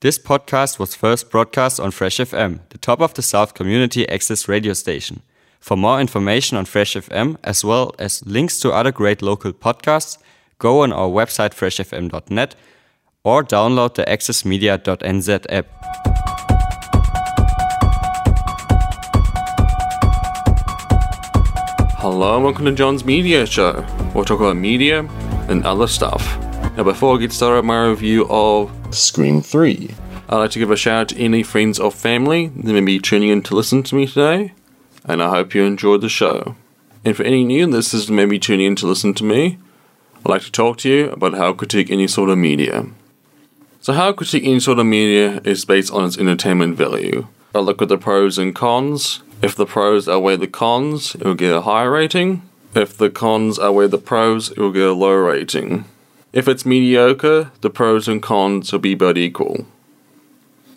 This podcast was first broadcast on Fresh FM, the top of the South community access radio station. For more information on Fresh FM, as well as links to other great local podcasts, go on our website freshfm.net or download the accessmedia.nz app. Hello and welcome to John's Media Show. We'll talk about media and other stuff. Now, before I get started my review of Scream 3. I'd like to give a shout out to any friends or family that may be tuning in to listen to me today, and I hope you enjoyed the show. And for any new listeners that may be tuning in to listen to me, I'd like to talk to you about how I critique any sort of media. So, how I critique any sort of media is based on its entertainment value. I look at the pros and cons. If the pros outweigh the cons, it will get a higher rating. If the cons outweigh the pros, it will get a low rating. If it's mediocre, the pros and cons will be about equal.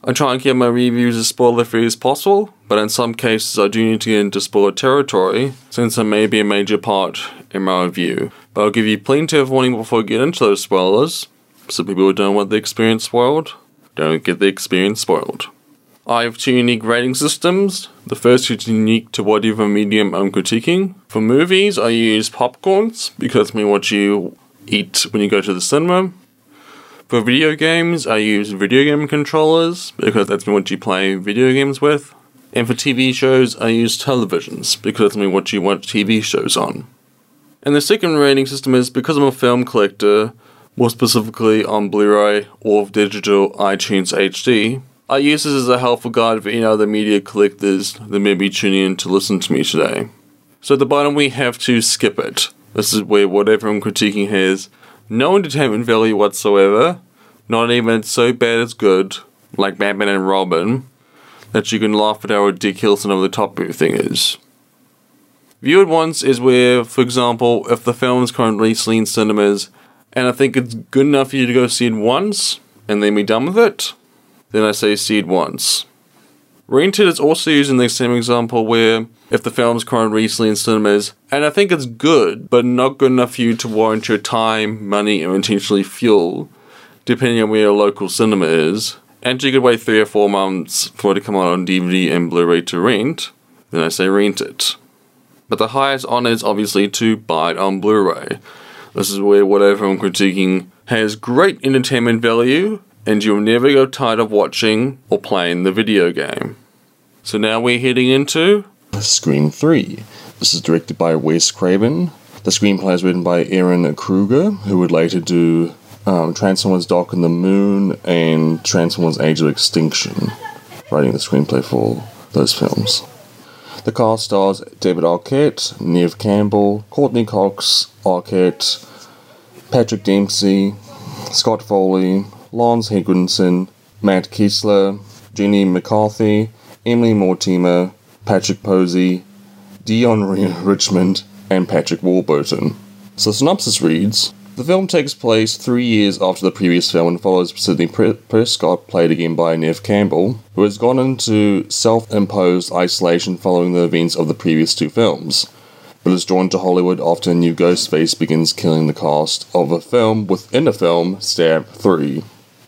I try and keep my reviews as spoiler free as possible, but in some cases I do need to get into spoiler territory, since it may be a major part in my review. But I'll give you plenty of warning before I get into those spoilers, so people who don't want the experience spoiled, don't get the experience spoiled. I have two unique rating systems. The first is unique to whatever medium I'm critiquing. For movies, I use popcorns because me what you eat when you go to the cinema. For video games, I use video game controllers because that's what you play video games with. And for TV shows, I use televisions because that's what you watch TV shows on. And the second rating system is because I'm a film collector, more specifically on Blu ray or digital iTunes HD, I use this as a helpful guide for any other media collectors that may be tuning in to listen to me today. So at the bottom, we have to skip it. This is where whatever I'm critiquing has no entertainment value whatsoever, not even so bad it's good, like Batman and Robin, that you can laugh at how ridiculous and over the top everything is. View it once is where, for example, if the film is currently releasing in cinemas and I think it's good enough for you to go see it once and then be done with it, then I say see it once. Rented is also using the same example where if the film's currently recently in cinemas, and I think it's good, but not good enough for you to warrant your time, money, and potentially fuel, depending on where your local cinema is, and you could wait three or four months for it to come out on DVD and Blu-ray to rent, then I say rent it. But the highest honor is obviously to buy it on Blu-ray. This is where whatever I'm critiquing has great entertainment value, and you'll never go tired of watching or playing the video game. So now we're heading into Scream 3. This is directed by Wes Craven. The screenplay is written by Ehren Kruger, who would later do um, Transformers Dark and the Moon and Transformers Age of Extinction, writing the screenplay for those films. The cast stars David Arquette, Neve Campbell, Courteney Cox, Arquette, Patrick Dempsey, Scott Foley, Lance Henriksen, Matt Keeslar, Jenny McCarthy, Emily Mortimer, Patrick Posey, Deon Richmond, and Patrick Warburton. So, the synopsis reads The film takes place three years after the previous film and follows Sidney Prescott, played again by Neve Campbell, who has gone into self imposed isolation following the events of the previous two films, but is drawn to Hollywood after a new Ghostface begins killing the cast of a film within a film, Stab 3.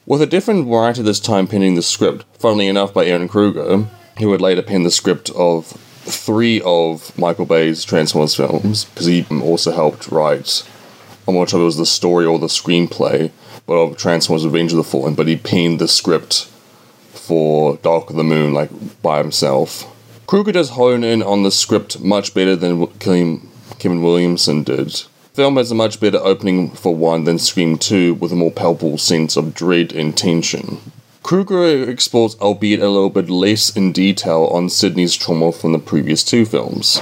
With a different writer this time penning the script, funnily enough by Ehren Kruger, who would later pen the script of three of Michael Bay's Transformers films, because he also helped write, I'm not sure it was the story or the screenplay, but of Transformers Revenge of the Fallen, but he penned the script for Dark of the Moon, like, by himself. Kruger does hone in on the script much better than Kevin Williamson did. Film has a much better opening for one than Scream 2 with a more palpable sense of dread and tension. Kruger explores, albeit a little bit less in detail, on Sidney's trauma from the previous two films,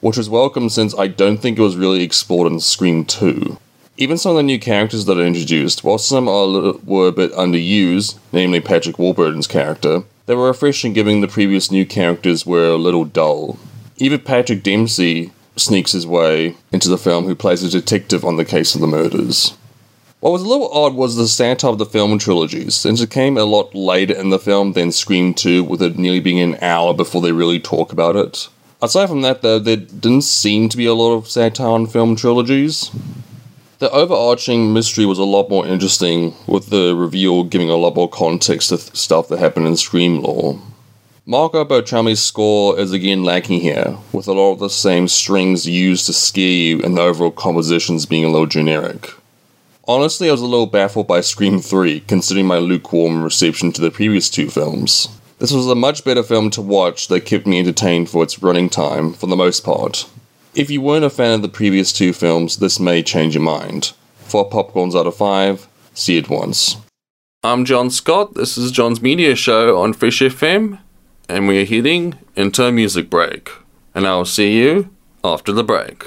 which was welcome since I don't think it was really explored in Scream 2. Even some of the new characters that are introduced, while some are a little, were a bit underused, namely Patrick Warburton's character, they were refreshing given the previous new characters were a little dull. Even Patrick Dempsey sneaks his way into the film, who plays a detective on the case of the murders. What was a little odd was the satire of the film trilogies, since it came a lot later in the film than Scream 2, with it nearly being an hour before they really talk about it. Aside from that, though, there didn't seem to be a lot of satire on film trilogies. The overarching mystery was a lot more interesting, with the reveal giving a lot more context to th- stuff that happened in Scream lore. Marco Beltrami's score is again lacking here, with a lot of the same strings used to scare you and the overall compositions being a little generic. Honestly, I was a little baffled by Scream 3, considering my lukewarm reception to the previous two films. This was a much better film to watch that kept me entertained for its running time, for the most part. If you weren't a fan of the previous two films, this may change your mind. Four popcorns out of five, see it once. I'm John Scott. This is John's Media Show on Fresh FM, and we're heading into a music break. And I'll see you after the break.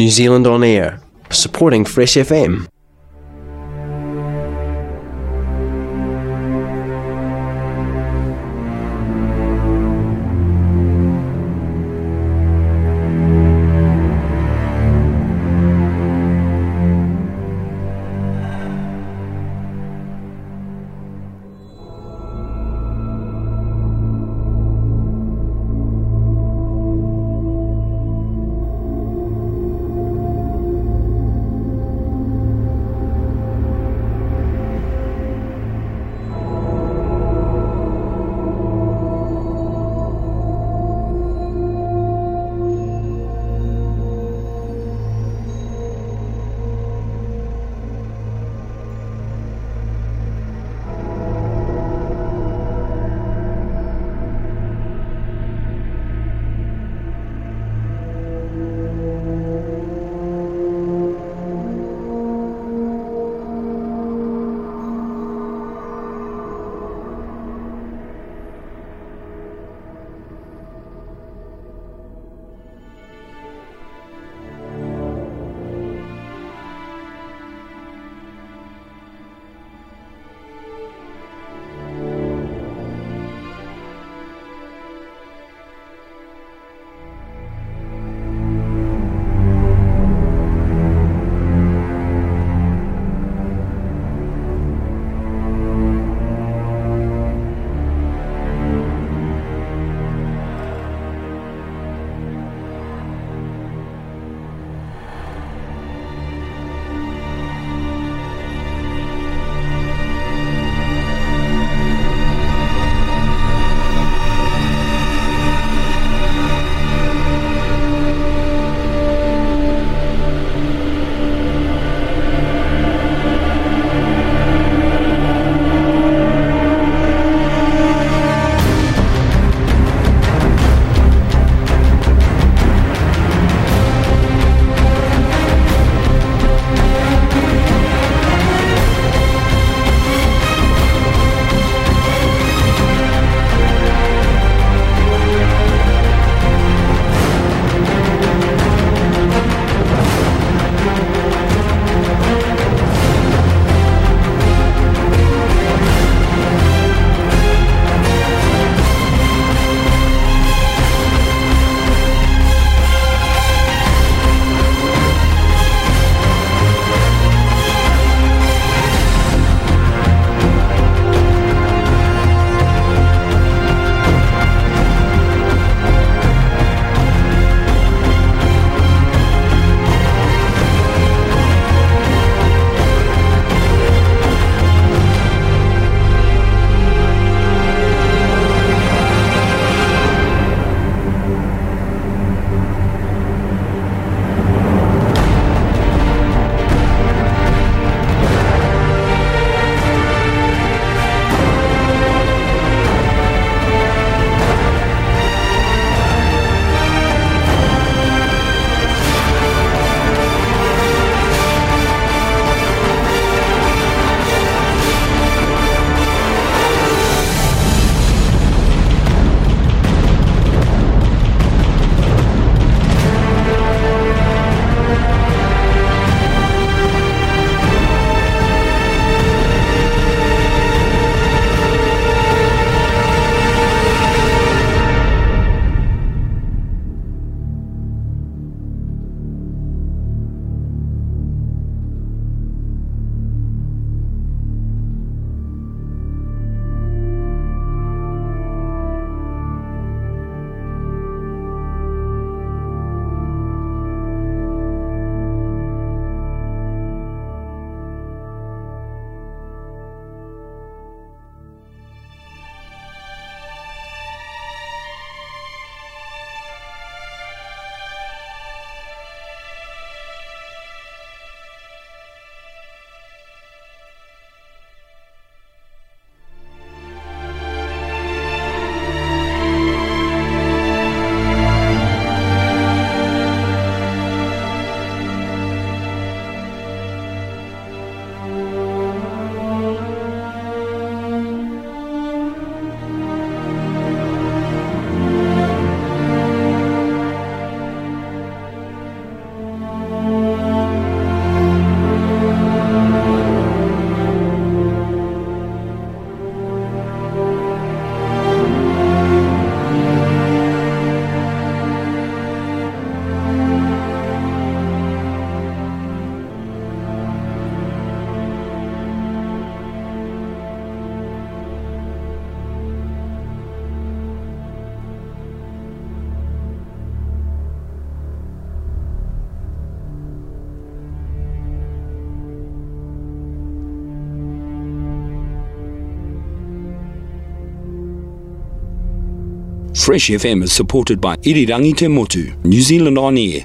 New Zealand on Air, supporting Fresh FM. Fresh FM is supported by Irirangi Te Motu, New Zealand On Air.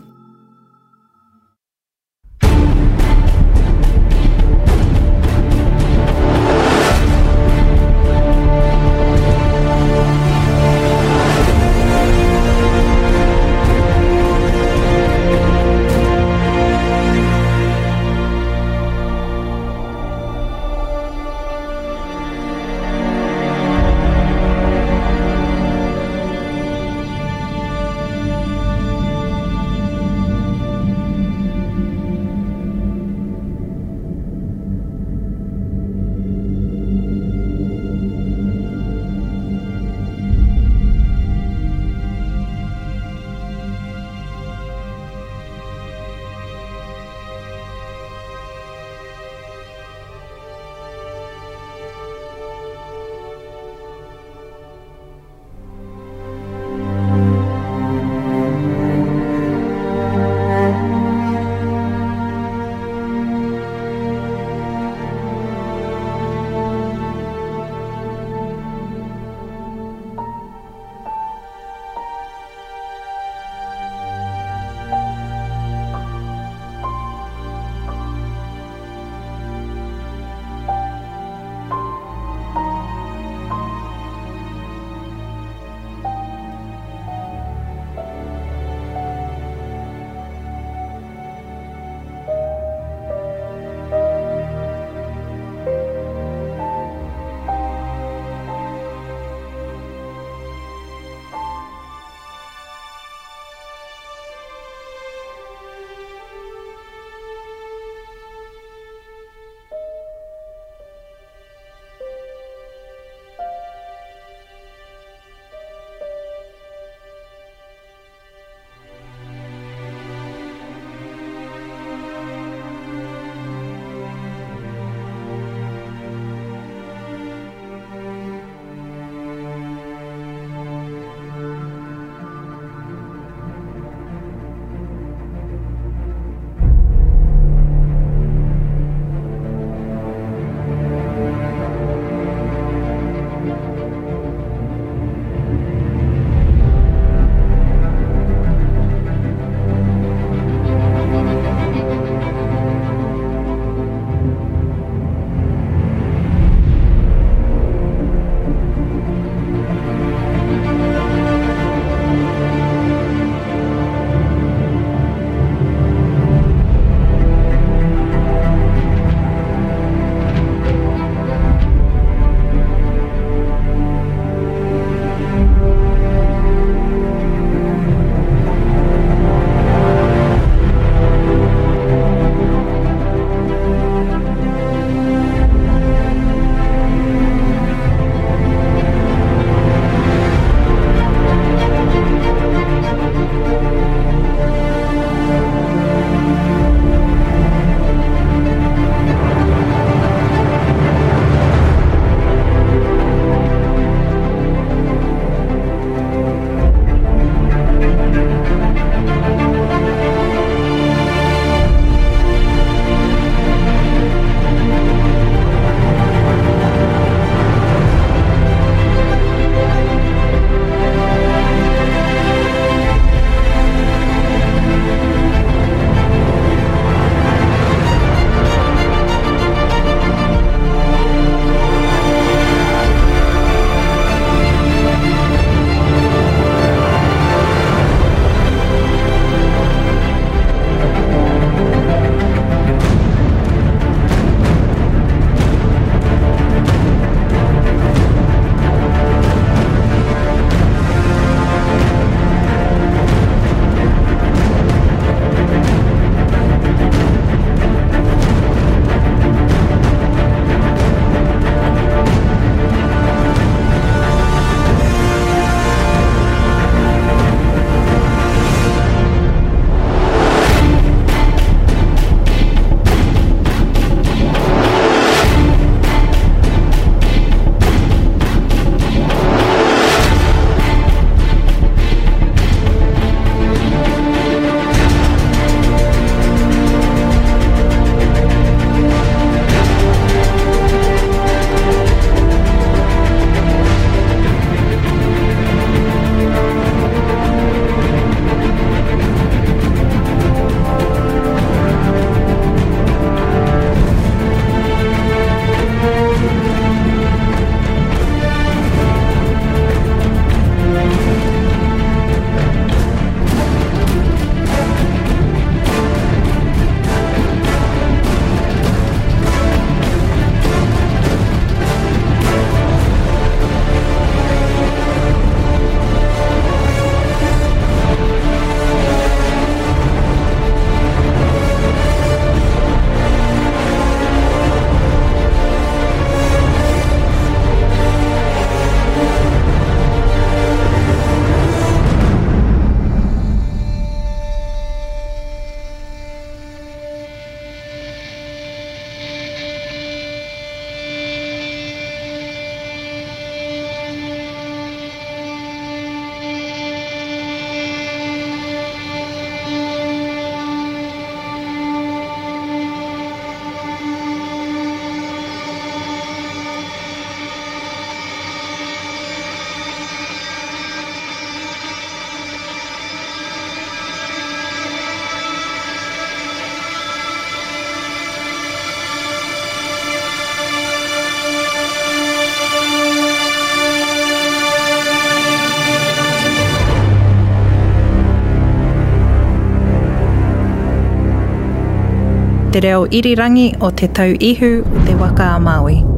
Te reo irirangi o te tau ihu o te waka a Māui.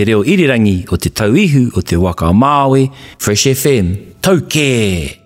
Te reo irirangi o te tauihu o te waka o Māui, Fresh FM, tau kē!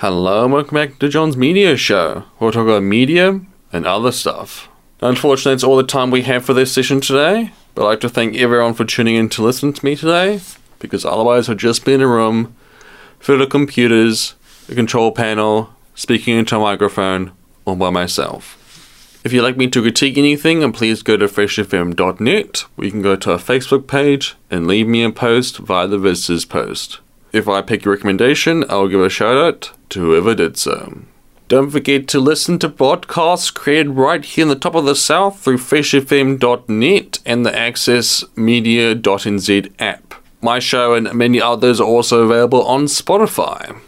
Hello and welcome back to John's Media Show. We'll talk about media and other stuff. Unfortunately, it's all the time we have for this session today, but I'd like to thank everyone for tuning in to listen to me today, because otherwise I'd just be in a room full of computers, a control panel, speaking into a microphone, all by myself. If you'd like me to critique anything, then please go to freshfm.net, where you can go to our Facebook page and leave me a post via the visitors post. If I pick your recommendation, I'll give a shout out to whoever did so. Don't forget to listen to podcasts created right here in the top of the South through freshfm.net and the accessmedia.nz app. My show and many others are also available on Spotify.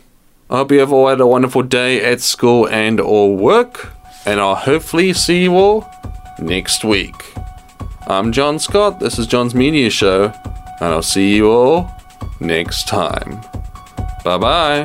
I hope you have all had a wonderful day at school and or work, and I'll hopefully see you all next week. I'm John Scott, this is John's Media Show, and I'll see you all next time. Bye bye.